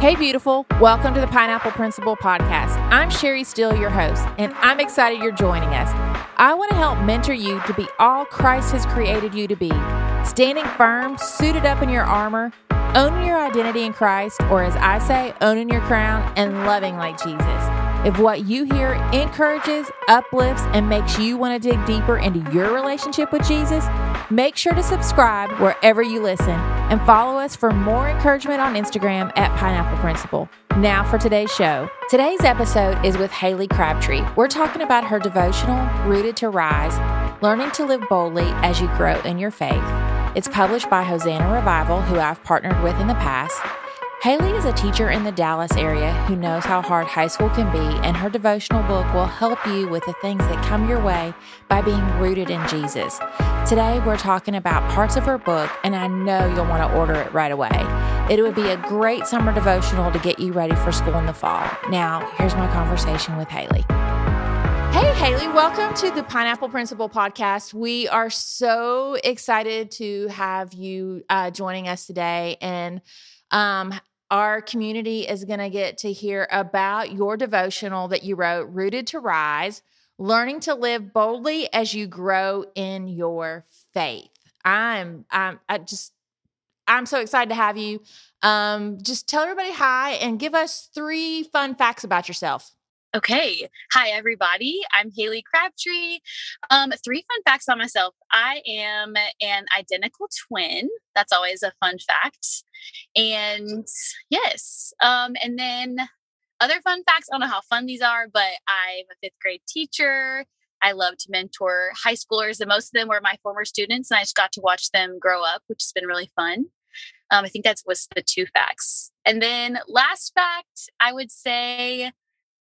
Hey, beautiful. Welcome to the Pineapple Principle Podcast. I'm Sherry Steele, your host, and I'm excited you're joining us. I want to help mentor you to be all Christ has created you to be, standing firm, suited up in your armor, owning your identity in Christ, or as I say, owning your crown and loving like Jesus. If what you hear encourages, uplifts, and makes you want to dig deeper into your relationship with Jesus, make sure to subscribe wherever you listen and follow us for more encouragement on Instagram at Pineapple Principle. Now for today's show. Today's episode is with Haley Crabtree. We're talking about her devotional, Rooted to Rise, learning to live boldly as you grow in your faith. It's published by Hosanna Revival, who I've partnered with in the past. Haley is a teacher in the Dallas area who knows how hard high school can be, and her devotional book will help you with the things that come your way by being rooted in Jesus. Today, we're talking about parts of her book, and I know you'll want to order it right away. It would be a great summer devotional to get you ready for school in the fall. Now, here's my conversation with Haley. Hey, Haley, welcome to the Pineapple Principle podcast. We are so excited to have you uh, joining us today. And um, our community is going to get to hear about your devotional that you wrote, Rooted to Rise, learning to live boldly as you grow in your faith. I'm, I'm, I just, I'm so excited to have you. Um, just tell everybody hi and give us three fun facts about yourself. Okay. Hi, everybody. I'm Haley Crabtree. Um, three fun facts about myself. I am an identical twin. That's always a fun fact. And yes. Um, and then other fun facts. I don't know how fun these are, but I'm a fifth grade teacher. I love to mentor high schoolers, and most of them were my former students, and I just got to watch them grow up, which has been really fun. Um, I think that was the two facts. And then last fact, I would say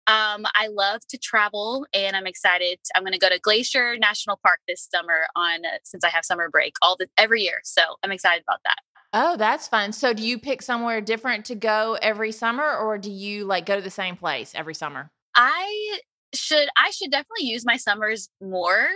um, I love to travel and I'm excited. I'm going to go to Glacier National Park this summer on uh, since I have summer break all the every year. So I'm excited about that. Oh, that's fun. So do you pick somewhere different to go every summer or do you like go to the same place every summer? I should I should definitely use my summers more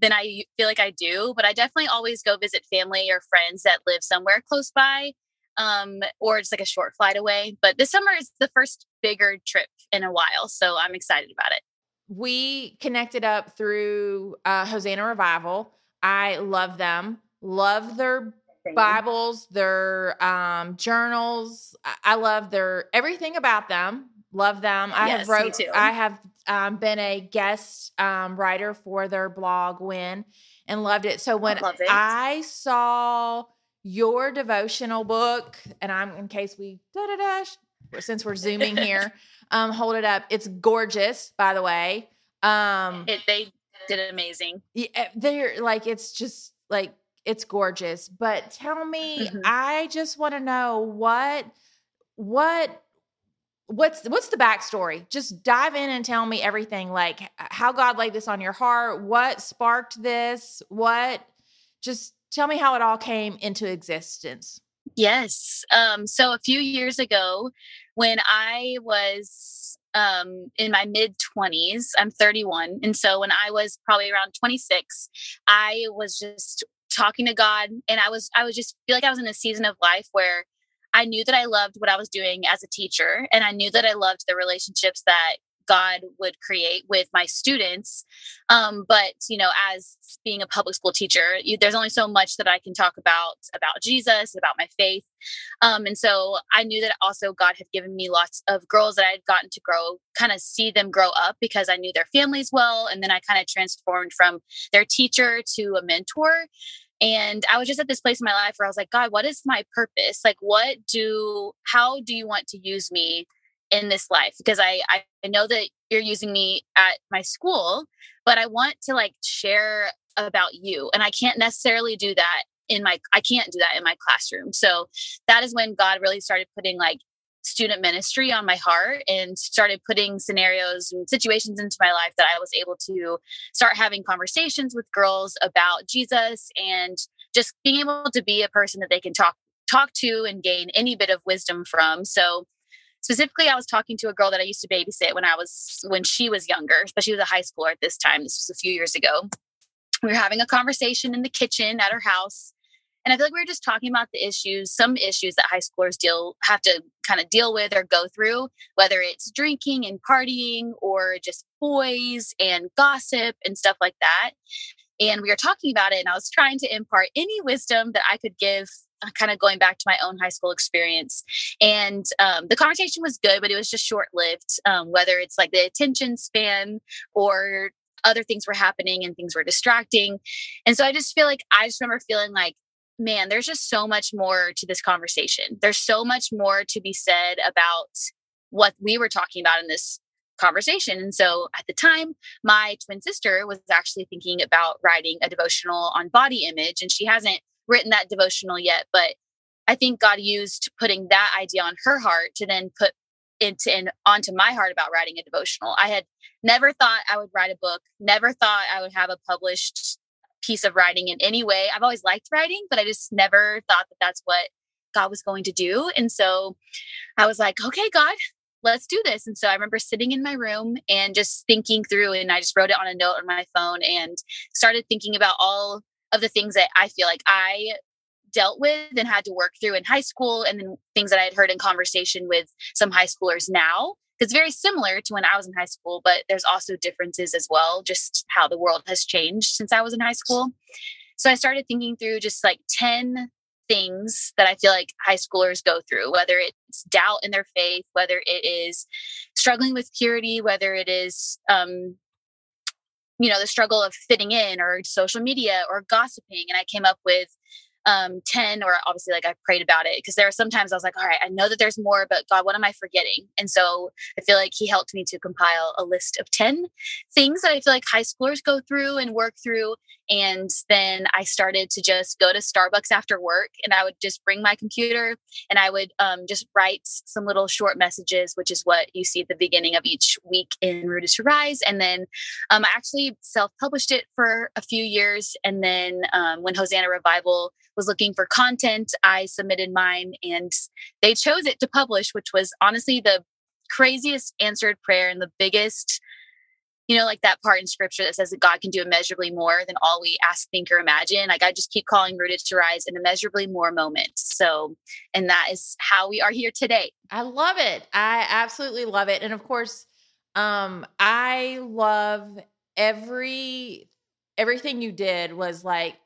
than I feel like I do, but I definitely always go visit family or friends that live somewhere close by um, or it's like a short flight away. But this summer is the first bigger trip in a while. So I'm excited about it. We connected up through uh, Hosanna Revival. I love them, love their Bibles, their um, journals. I love their everything about them. Love them. I yes, have wrote. I have um, been a guest um, writer for their blog, Win, and loved it. So when I, I saw your devotional book, and I'm in case we da da da, since we're zooming here, um, hold it up. It's gorgeous, by the way. Um, it, they did it amazing. Yeah, they're like it's just like it's gorgeous. But tell me, mm-hmm. I just want to know what what what's what's the backstory just dive in and tell me everything like how god laid this on your heart what sparked this what just tell me how it all came into existence. Yes. Um, so a few years ago, when I was um, in my mid 20s, I'm 31. And so when I was probably around 26, I was just talking to God and I was, I was just feel like I was in a season of life where I knew that I loved what I was doing as a teacher and I knew that I loved the relationships that God would create with my students. Um, but you know, as being a public school teacher, you, there's only so much that I can talk about about Jesus, about my faith. Um, and so I knew that also God had given me lots of girls that I had gotten to grow, kind of see them grow up because I knew their families well, and then I kind of transformed from their teacher to a mentor. And I was just at this place in my life where I was like, God, what is my purpose? Like, what do, how do you want to use me in this life because I, I know that you're using me at my school but i want to like share about you and i can't necessarily do that in my i can't do that in my classroom so that is when god really started putting like student ministry on my heart and started putting scenarios and situations into my life that i was able to start having conversations with girls about jesus and just being able to be a person that they can talk talk to and gain any bit of wisdom from so specifically i was talking to a girl that i used to babysit when i was when she was younger but she was a high schooler at this time this was a few years ago we were having a conversation in the kitchen at her house And I feel like we were just talking about the issues, some issues that high schoolers deal have to kind of deal with or go through, whether it's drinking and partying or just boys and gossip and stuff like that. And we were talking about it, and I was trying to impart any wisdom that I could give kind of going back to my own high school experience. And um, the conversation was good, but it was just short lived, um, whether it's like the attention span or other things were happening and things were distracting. And so I just feel like I just remember feeling like, man, there's just so much more to this conversation. There's so much more to be said about what we were talking about in this conversation. And so at the time, my twin sister was actually thinking about writing a devotional on body image, and she hasn't written that devotional yet, but I think God used putting that idea on her heart to then put into and onto my heart about writing a devotional. I had never thought I would write a book, never thought I would have a published piece of writing in any way. I've always liked writing, but I just never thought that that's what God was going to do. And so I was like, okay, God, let's do this. And so I remember sitting in my room and just thinking through, and I just wrote it on a note on my phone and started thinking about all of the things that I feel like I dealt with and had to work through in high school and then things that I had heard in conversation with some high schoolers now. It's very similar to when I was in high school, but there's also differences as well, just how the world has changed since I was in high school. So I started thinking through just like 10 things that I feel like high schoolers go through, whether it's doubt in their faith, whether it is struggling with purity, whether it is um, you know the struggle of fitting in or social media or gossiping and i came up with um, 10 or obviously like I prayed about it because there were sometimes I was like, all right, I know that there's more, but God, what am I forgetting? And so I feel like he helped me to compile a list of 10 things that I feel like high schoolers go through and work through. And then I started to just go to Starbucks after work and I would just bring my computer and I would um, just write some little short messages, which is what you see at the beginning of each week in Rooted to Rise. And then um, I actually self published it for a few years. And then um, when Hosanna Revival was looking for content, I submitted mine and they chose it to publish, which was honestly the craziest answered prayer and the biggest you know, like that part in scripture that says that God can do immeasurably more than all we ask, think, or imagine. Like I just keep calling rooted to rise in immeasurably more moments. So, and that is how we are here today. I love it. I absolutely love it. And of course, um, I love every everything you did was like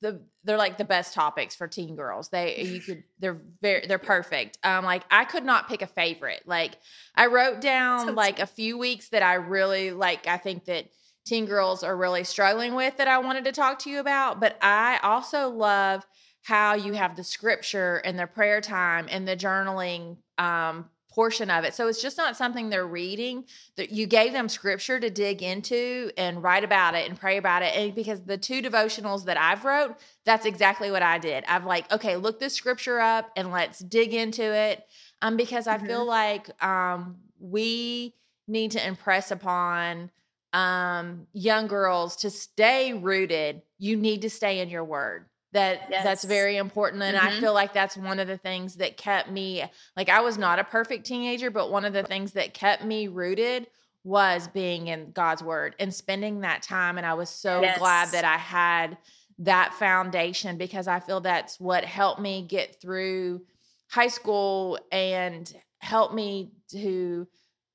the they're like the best topics for teen girls. They you could they're very they're perfect. Um like I could not pick a favorite. Like I wrote down so like a few weeks that I really like I think that teen girls are really struggling with that I wanted to talk to you about, but I also love how you have the scripture and the prayer time and the journaling um portion of it. So it's just not something they're reading. That you gave them scripture to dig into and write about it and pray about it. And because the two devotionals that I've wrote, that's exactly what I did. I've like, okay, look this scripture up and let's dig into it. Um, because I mm-hmm. feel like um we need to impress upon um young girls to stay rooted. You need to stay in your word that yes. that's very important and mm-hmm. i feel like that's one of the things that kept me like i was not a perfect teenager but one of the things that kept me rooted was being in god's word and spending that time and i was so yes. glad that i had that foundation because i feel that's what helped me get through high school and helped me to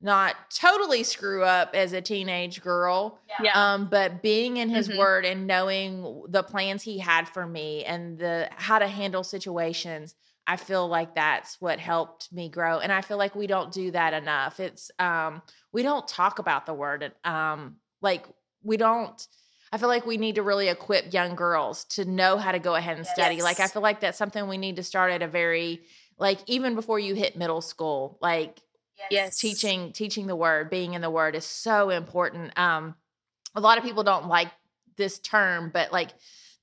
not totally screw up as a teenage girl. Yeah. Um, but being in his mm-hmm. word and knowing the plans he had for me and the how to handle situations, I feel like that's what helped me grow. And I feel like we don't do that enough. It's um we don't talk about the word um like we don't I feel like we need to really equip young girls to know how to go ahead and study. Yes. Like I feel like that's something we need to start at a very like even before you hit middle school. Like yes teaching teaching the word being in the word is so important um a lot of people don't like this term but like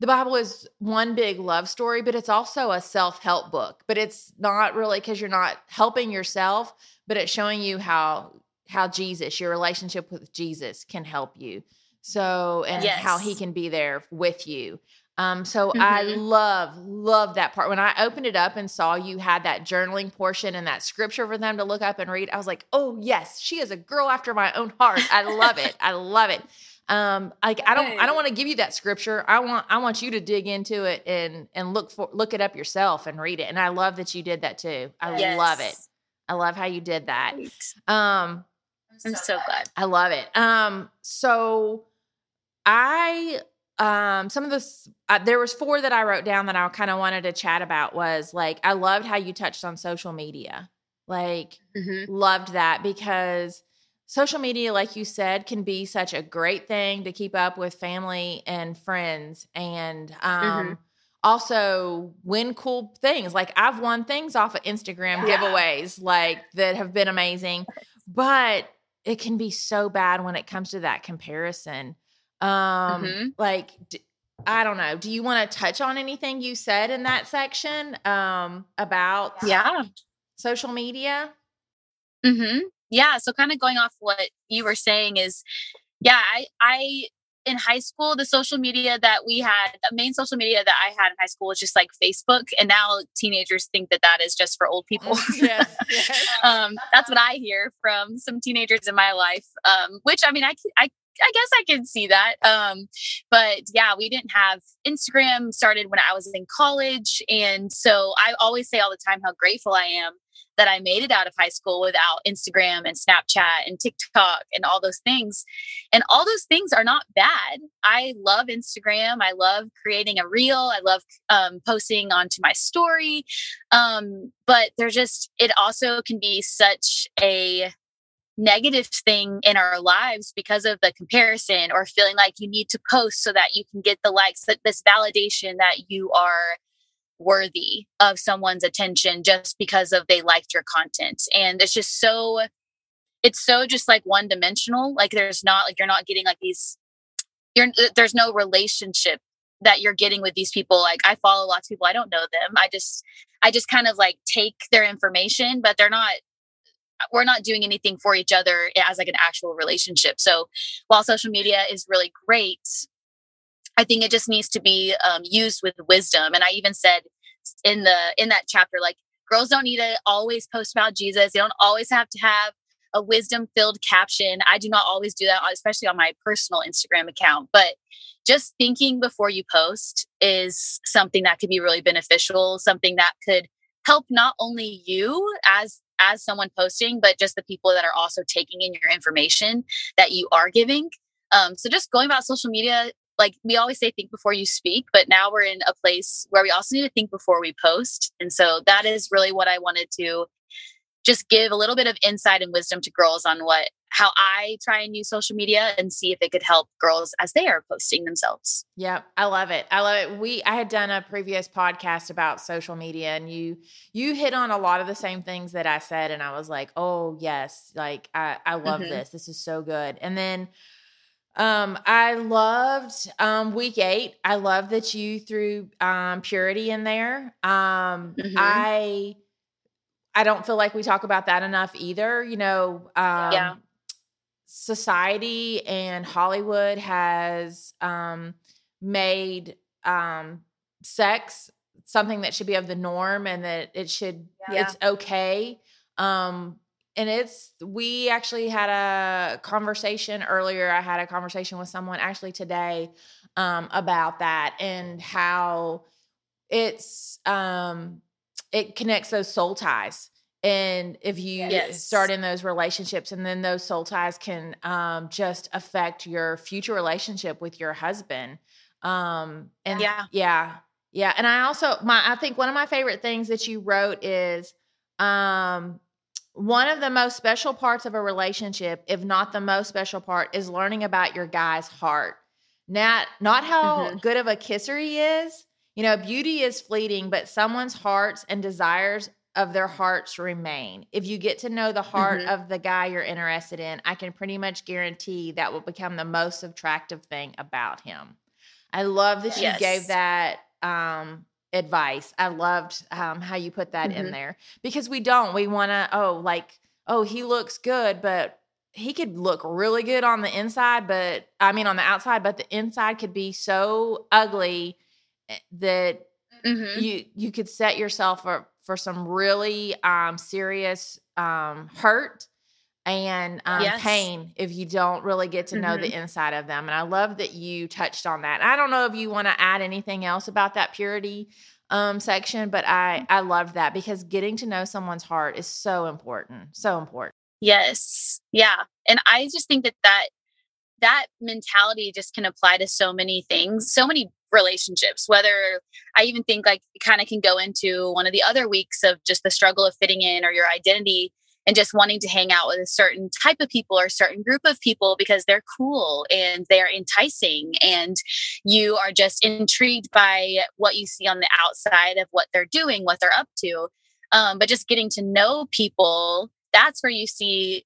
the bible is one big love story but it's also a self-help book but it's not really because you're not helping yourself but it's showing you how how jesus your relationship with jesus can help you so and yes. how he can be there with you um, so mm-hmm. I love, love that part. When I opened it up and saw you had that journaling portion and that scripture for them to look up and read, I was like, oh, yes, she is a girl after my own heart. I love it. I love it. Um, like I don't I don't want to give you that scripture. I want I want you to dig into it and and look for look it up yourself and read it. And I love that you did that too. I yes. love it. I love how you did that. Um I'm so glad. I love it. Um so I um some of the uh, there was four that I wrote down that I kind of wanted to chat about was like I loved how you touched on social media. Like mm-hmm. loved that because social media like you said can be such a great thing to keep up with family and friends and um mm-hmm. also win cool things. Like I've won things off of Instagram yeah. giveaways like that have been amazing. But it can be so bad when it comes to that comparison um, mm-hmm. like d- I don't know. Do you want to touch on anything you said in that section um, about yeah social media? Mm-hmm. Yeah. So kind of going off what you were saying is, yeah, I I in high school the social media that we had, the main social media that I had in high school was just like Facebook, and now teenagers think that that is just for old people. yes, yes. um, that's what I hear from some teenagers in my life. Um, which I mean, I I I guess I can see that. Um, but yeah, we didn't have Instagram started when I was in college. And so I always say all the time how grateful I am that I made it out of high school without Instagram and Snapchat and TikTok and all those things. And all those things are not bad. I love Instagram. I love creating a reel. I love um, posting onto my story. Um, but there's just, it also can be such a negative thing in our lives because of the comparison or feeling like you need to post so that you can get the likes that this validation that you are worthy of someone's attention just because of they liked your content. And it's just so it's so just like one dimensional like there's not like you're not getting like these you're there's no relationship that you're getting with these people. Like i follow lots of people i don't know them. I just i just kind of like take their information but they're not we're not doing anything for each other as like an actual relationship. So while social media is really great, I think it just needs to be um, used with wisdom. And I even said in the in that chapter, like girls don't need to always post about Jesus. They don't always have to have a wisdom filled caption. I do not always do that, especially on my personal Instagram account. But just thinking before you post is something that could be really beneficial, something that could help not only you as as someone posting, but just the people that are also taking in your information that you are giving. Um, so just going about social media, like we always say, think before you speak, but now we're in a place where we also need to think before we post. And so that is really what I wanted to just give a little bit of insight and wisdom to girls on what how I try and use social media and see if it could help girls as they are posting themselves. Yeah, I love it. I love it. We I had done a previous podcast about social media and you you hit on a lot of the same things that I said and I was like, "Oh, yes, like I I love mm-hmm. this. This is so good." And then um I loved um week 8. I love that you threw um purity in there. Um mm-hmm. I I don't feel like we talk about that enough either. You know, um, yeah society and Hollywood has um, made um, sex something that should be of the norm and that it should yeah. it's okay. Um, and it's we actually had a conversation earlier. I had a conversation with someone actually today um, about that and how it's um, it connects those soul ties and if you yes. start in those relationships and then those soul ties can um, just affect your future relationship with your husband um, and yeah yeah yeah and i also my i think one of my favorite things that you wrote is um, one of the most special parts of a relationship if not the most special part is learning about your guy's heart not not how mm-hmm. good of a kisser he is you know beauty is fleeting but someone's hearts and desires of their hearts remain. If you get to know the heart mm-hmm. of the guy you're interested in, I can pretty much guarantee that will become the most attractive thing about him. I love that yes. you gave that um, advice. I loved um, how you put that mm-hmm. in there because we don't. We want to, oh, like, oh, he looks good, but he could look really good on the inside, but I mean, on the outside, but the inside could be so ugly eh, that mm-hmm. you you could set yourself up for some really um, serious um, hurt and um, Yes. pain if you don't really get to know the inside of them. And I love that you touched on that. I don't know if you want to add anything else about that purity um, section, but I I love that because getting to know someone's heart is so important, so important. Yes. Yeah. And I just think that that that mentality just can apply to so many things, so many relationships. Whether I even think like kind of can go into one of the other weeks of just the struggle of fitting in or your identity and just wanting to hang out with a certain type of people or a certain group of people because they're cool and they're enticing and you are just intrigued by what you see on the outside of what they're doing, what they're up to. Um, but just getting to know people, that's where you see,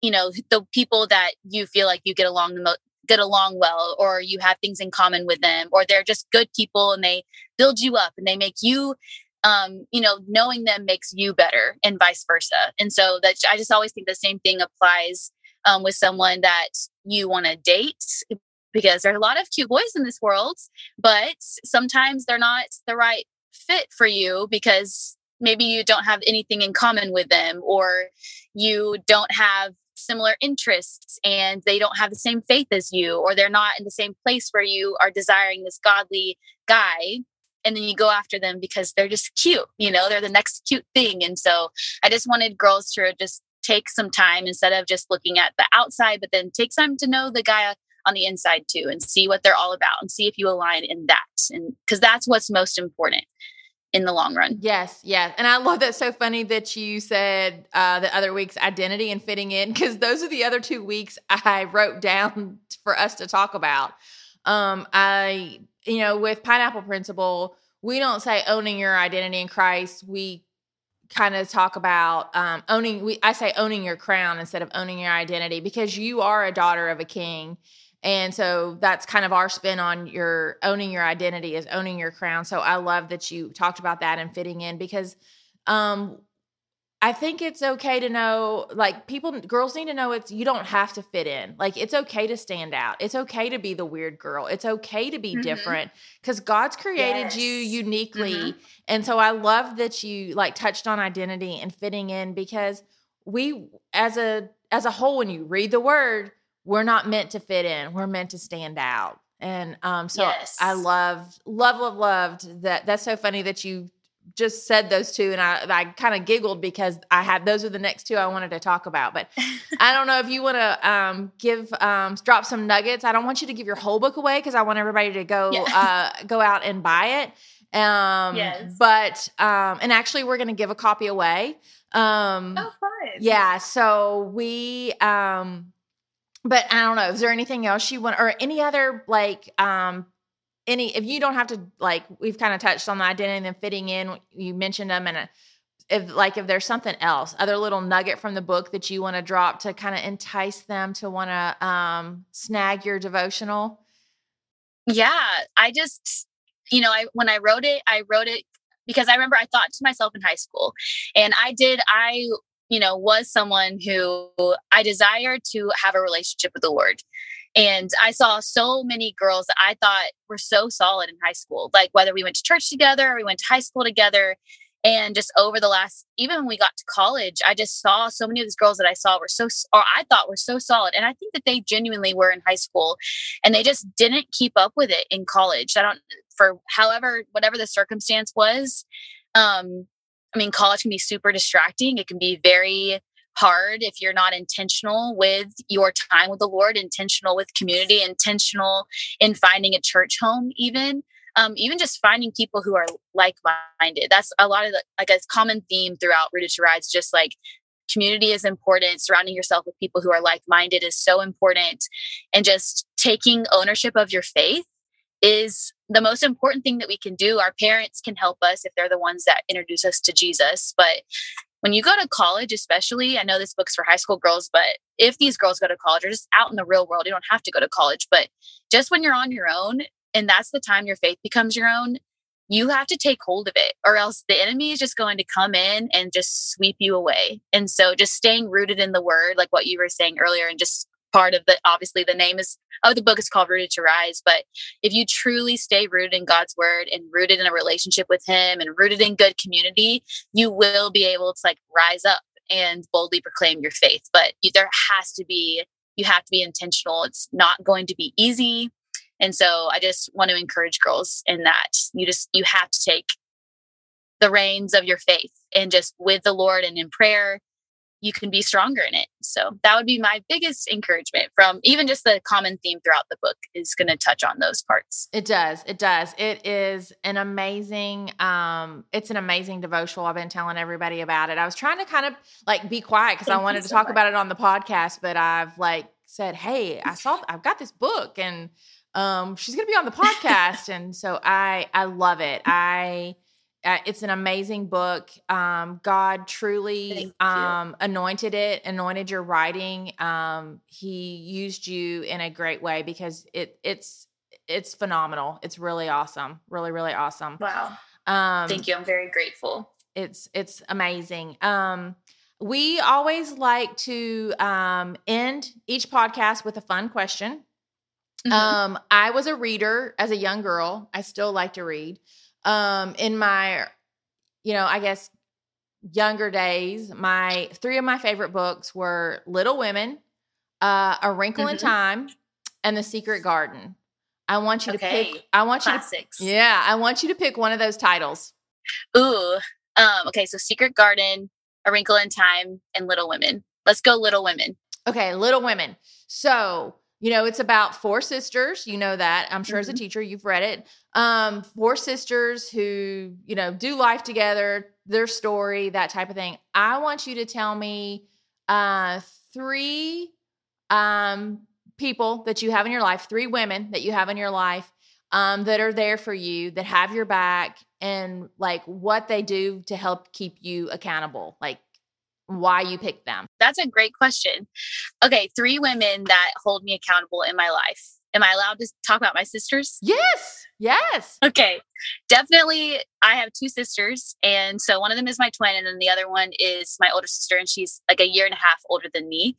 you know, the people that you feel like you get along the most get along well or you have things in common with them or they're just good people and they build you up and they make you um, you know, knowing them makes you better and vice versa. And so that I just always think the same thing applies um, with someone that you want to date because there are a lot of cute boys in this world, but sometimes they're not the right fit for you because maybe you don't have anything in common with them or you don't have similar interests and they don't have the same faith as you or they're not in the same place where you are desiring this godly guy and then you go after them because they're just cute you know they're the next cute thing. And so i just wanted girls to just take some time instead of just looking at the outside but then take time to know the guy on the inside too and see what they're all about and see if you align in that. And because that's what's most important in the long run Yes, yes. And I love that so funny that you said uh, the other week's identity and fitting in because those are the other two weeks I wrote down for us to talk about. Um, I, you know, with Pineapple Principle, we don't say owning your identity in Christ. We kind of talk about um, owning. We I say owning your crown instead of owning your identity because you are a daughter of a king. And so that's kind of our spin on your owning your identity is owning your crown. So I love that you talked about that and fitting in because um I think it's okay to know like people girls need to know it's you don't have to fit in. Like it's okay to stand out. It's okay to be the weird girl. It's okay to be Mhm. different cuz God's created you Yes. uniquely. Mhm. And so I love that you like touched on identity and fitting in because we as a as a whole when you read the word we're not meant to fit in we're meant to stand out and um so Yes. i loved love love loved that that's so funny that you just said those two and i i kind of giggled because i had those are the next two i wanted to talk about but i don't know if you want to um give um drop some nuggets i don't want you to give your whole book away because i want everybody to go Yeah. uh go out and buy it um Yes. but um and actually we're gonna give a copy away um oh fun yeah so we um but i don't know is there anything else you want or any other like um any if you don't have to like we've kind of touched on the identity and fitting in you mentioned them and uh, if like if there's something else other little nugget from the book that you want to drop to kind of entice them to want to um snag your devotional? Yeah i just you know i when i wrote it i wrote it because i remember i thought to myself in high school and i did i you know was someone who i desired to have a relationship with the lord. And i saw so many girls that i thought were so solid in high school like whether we went to church together or we went to high school together. And just over the last even when we got to college i just saw so many of these girls that i saw were so or i thought were so solid. And i think that they genuinely were in high school and they just didn't keep up with it in college. I don't for however whatever the circumstance was um i mean college can be super distracting. It can be very hard if you're not intentional with your time with the lord intentional with community intentional in finding a church home even um, even just finding people who are like-minded. That's a lot of the like a common theme throughout rooted to rise just like community is important surrounding yourself with people who are like-minded is so important and just taking ownership of your faith is the most important thing that we can do our parents can help us if they're the ones that introduce us to jesus but when you go to college especially i know this book's for high school girls but if these girls go to college or just out in the real world you don't have to go to college but just when you're on your own and that's the time your faith becomes your own you have to take hold of it or else the enemy is just going to come in and just sweep you away. And so just staying rooted in the word like what you were saying earlier and just part of the obviously the name is of the book is called rooted to rise but if you truly stay rooted in god's word and rooted in a relationship with him and rooted in good community you will be able to like rise up and boldly proclaim your faith. But you, there has to be, you have to be intentional. It's not going to be easy. And so I just want to encourage girls in that you just, you have to take the reins of your faith and just with the Lord and in prayer, you can be stronger in it. So that would be my biggest encouragement from even just the common theme throughout the book is going to touch on those parts. It does. It does. It is an amazing um it's an amazing devotional. I've been telling everybody about it. I was trying to kind of like be quiet because I wanted to so talk much. about it on the podcast, but I've like said, "Hey, I saw I've got this book and um she's going to be on the podcast." and so I I love it. I uh, it's an amazing book. Um, God truly um, anointed it, anointed your writing. Um, he used you in a great way because it it's it's phenomenal. It's really awesome. Really, really awesome. Wow. Um, Thank you. I'm very grateful. It's it's amazing. Um, we always like to um, end each podcast with a fun question. Mm-hmm. Um, I was a reader as a young girl. I still like to read um in my you know i guess younger days my three of my favorite books were little women uh a wrinkle mm-hmm. in time and the secret garden i want you okay. to pick i want Classics. you to yeah i want you to pick one of those titles ooh um okay so secret garden a wrinkle in time and little women let's go little women okay little women so you know it's about four sisters you know that i'm sure mm-hmm. as a mm-hmm. teacher you've read it um four sisters who you know do life together their story that type of thing i want you to tell me uh three um people that you have in your life three women that you have in your life um that are there for you that have your back and like what they do to help keep you accountable like why you picked them? That's a great question. Okay, three women that hold me accountable in my life. Am I allowed to talk about my sisters? Yes. Yes. Okay. Definitely I have two sisters and so one of them is my twin and then the other one is my older sister and she's like a year and a half older than me.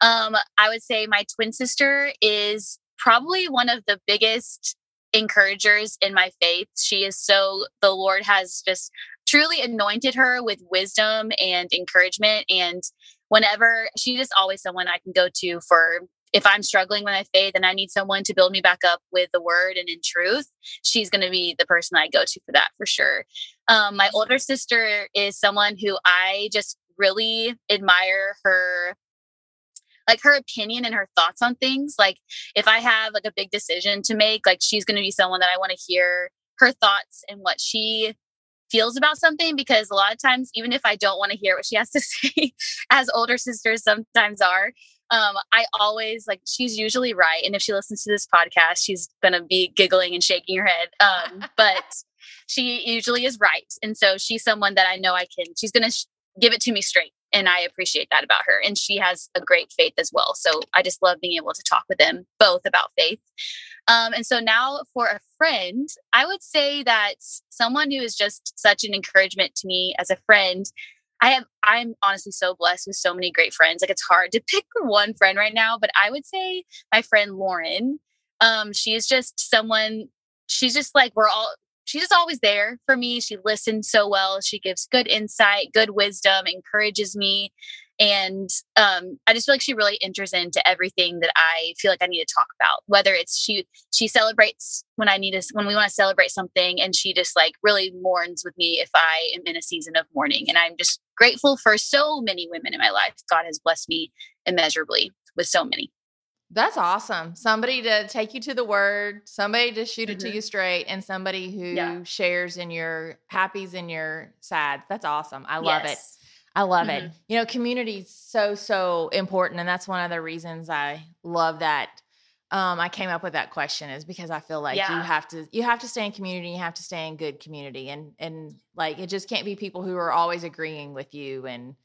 Um I would say my twin sister is probably one of the biggest encouragers in my faith. She is so the Lord has just truly anointed her with wisdom and encouragement. And whenever she's just always someone I can go to for if I'm struggling with my faith and I need someone to build me back up with the word and in truth, she's going to be the person I go to for that for sure. Um, my older sister is someone who I just really admire her like her opinion and her thoughts on things like if i have like a big decision to make like she's going to be someone that i want to hear her thoughts and what she feels about something because a lot of times, even if I don't want to hear what she has to say, as older sisters sometimes are, um, I always like she's usually right. And if she listens to this podcast, she's gonna be giggling and shaking her head. Um, but she usually is right. And so she's someone that I know I can, she's gonna sh- give it to me straight. And I appreciate that about her. And she has a great faith as well. So I just love being able to talk with them both about faith. Um, and so now for a friend, I would say that someone who is just such an encouragement to me as a friend. I have I'm honestly so blessed with so many great friends. Like it's hard to pick one friend right now, but I would say my friend Lauren. Um, she is just someone she's just like we're all she's just always there for me. She listens so well. She gives good insight, good wisdom, encourages me and um, i just feel like she really enters into everything that i feel like i need to talk about whether it's she she celebrates when i need to when we want to celebrate something and she just like really mourns with me if i am in a season of mourning and i'm just grateful for so many women in my life god has blessed me immeasurably with so many that's awesome somebody to take you to the word somebody to shoot it mm-hmm. to you straight and somebody who yeah. shares in your happies and your sad that's awesome i love yes. it I love mm-hmm. it. You know, community is so, so important. And that's one of the reasons I love that. Um, I came up with that question is because I feel like yeah. you have to you have to stay in community, you have to stay in good community and and like it just can't be people who are always agreeing with you and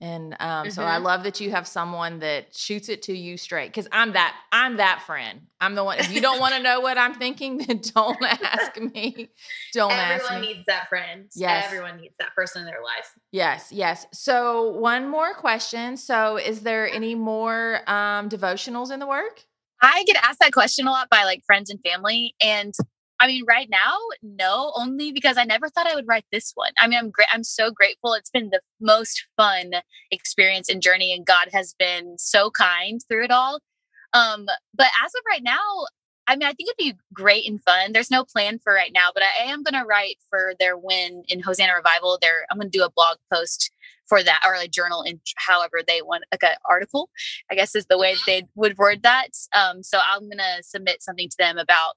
and um, mm-hmm. so I mm-hmm. love that you have someone that shoots it to you straight. Because I'm that I'm that friend. I'm the one. If you don't want to know what I'm thinking, then don't ask me. Don't Everyone ask me. Everyone needs that friend. Yes. Everyone needs that person in their life. Yes. Yes. So one more question. So is there any more um, devotionals in the work? I get asked that question a lot by like friends and family, and I mean, right now, no, only because I never thought I would write this one. I mean, I'm great. I'm so grateful. It's been the most fun experience and journey, and God has been so kind through it all. Um, but as of right now, I mean, I think it'd be great and fun. There's no plan for right now, but I am going to write for their win in Hosanna Revival. There, I'm going to do a blog post for that or a journal in however they want like an article i guess is the way they would word that um, so i'm going to submit something to them about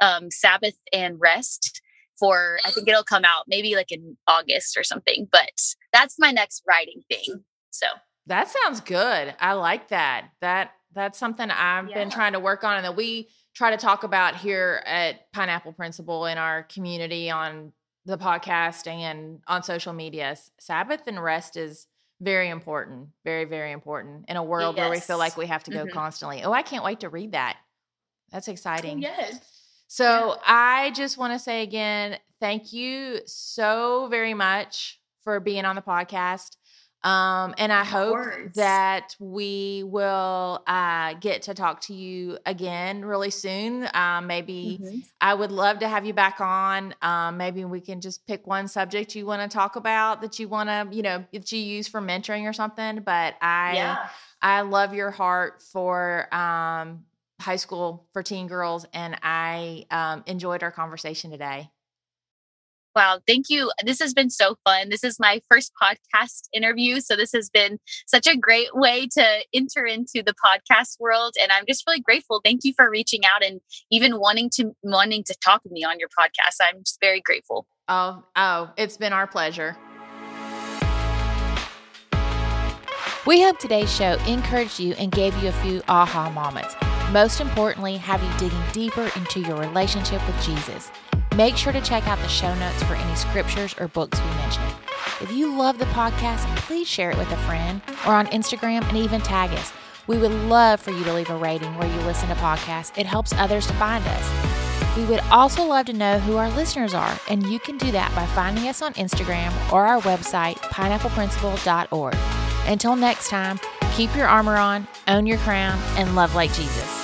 um, sabbath and rest for i think it'll come out maybe like in august or something but that's my next writing thing so. That sounds good i like that that that's something i've yeah. been trying to work on and that we try to talk about here at Pineapple Principle in our community on the podcast and on social media. Sabbath and rest is very important, very, very important in a world yes. where we feel like we have to go mm-hmm. constantly. Oh, I can't wait to read that. That's oh, exciting. yes. So yeah. I just want to say again, thank you so very much for being on the podcast. Um, and I hope words. that we will uh, get to talk to you again really soon. Um, maybe mm-hmm. I would love to have you back on. Um, maybe we can just pick one subject you want to talk about that you want to, you know, that you use for mentoring or something. But I, yeah. I love your heart for um, high school for teen girls, and I um, enjoyed our conversation today. Wow, thank you. This has been so fun. This is my first podcast interview. So, this has been such a great way to enter into the podcast world. And I'm just really grateful. Thank you for reaching out and even wanting to wanting to talk with me on your podcast. I'm just very grateful. Oh, oh, it's been our pleasure. We hope today's show encouraged you and gave you a few aha moments. Most importantly, have you digging deeper into your relationship with Jesus. Make sure to check out the show notes for any scriptures or books we mentioned. If you love the podcast, please share it with a friend or on Instagram and even tag us. We would love for you to leave a rating where you listen to podcasts. It helps others to find us. We would also love to know who our listeners are, and you can do that by finding us on Instagram or our website, pineappleprinciple.org. Until next time, keep your armor on, own your crown, and love like Jesus.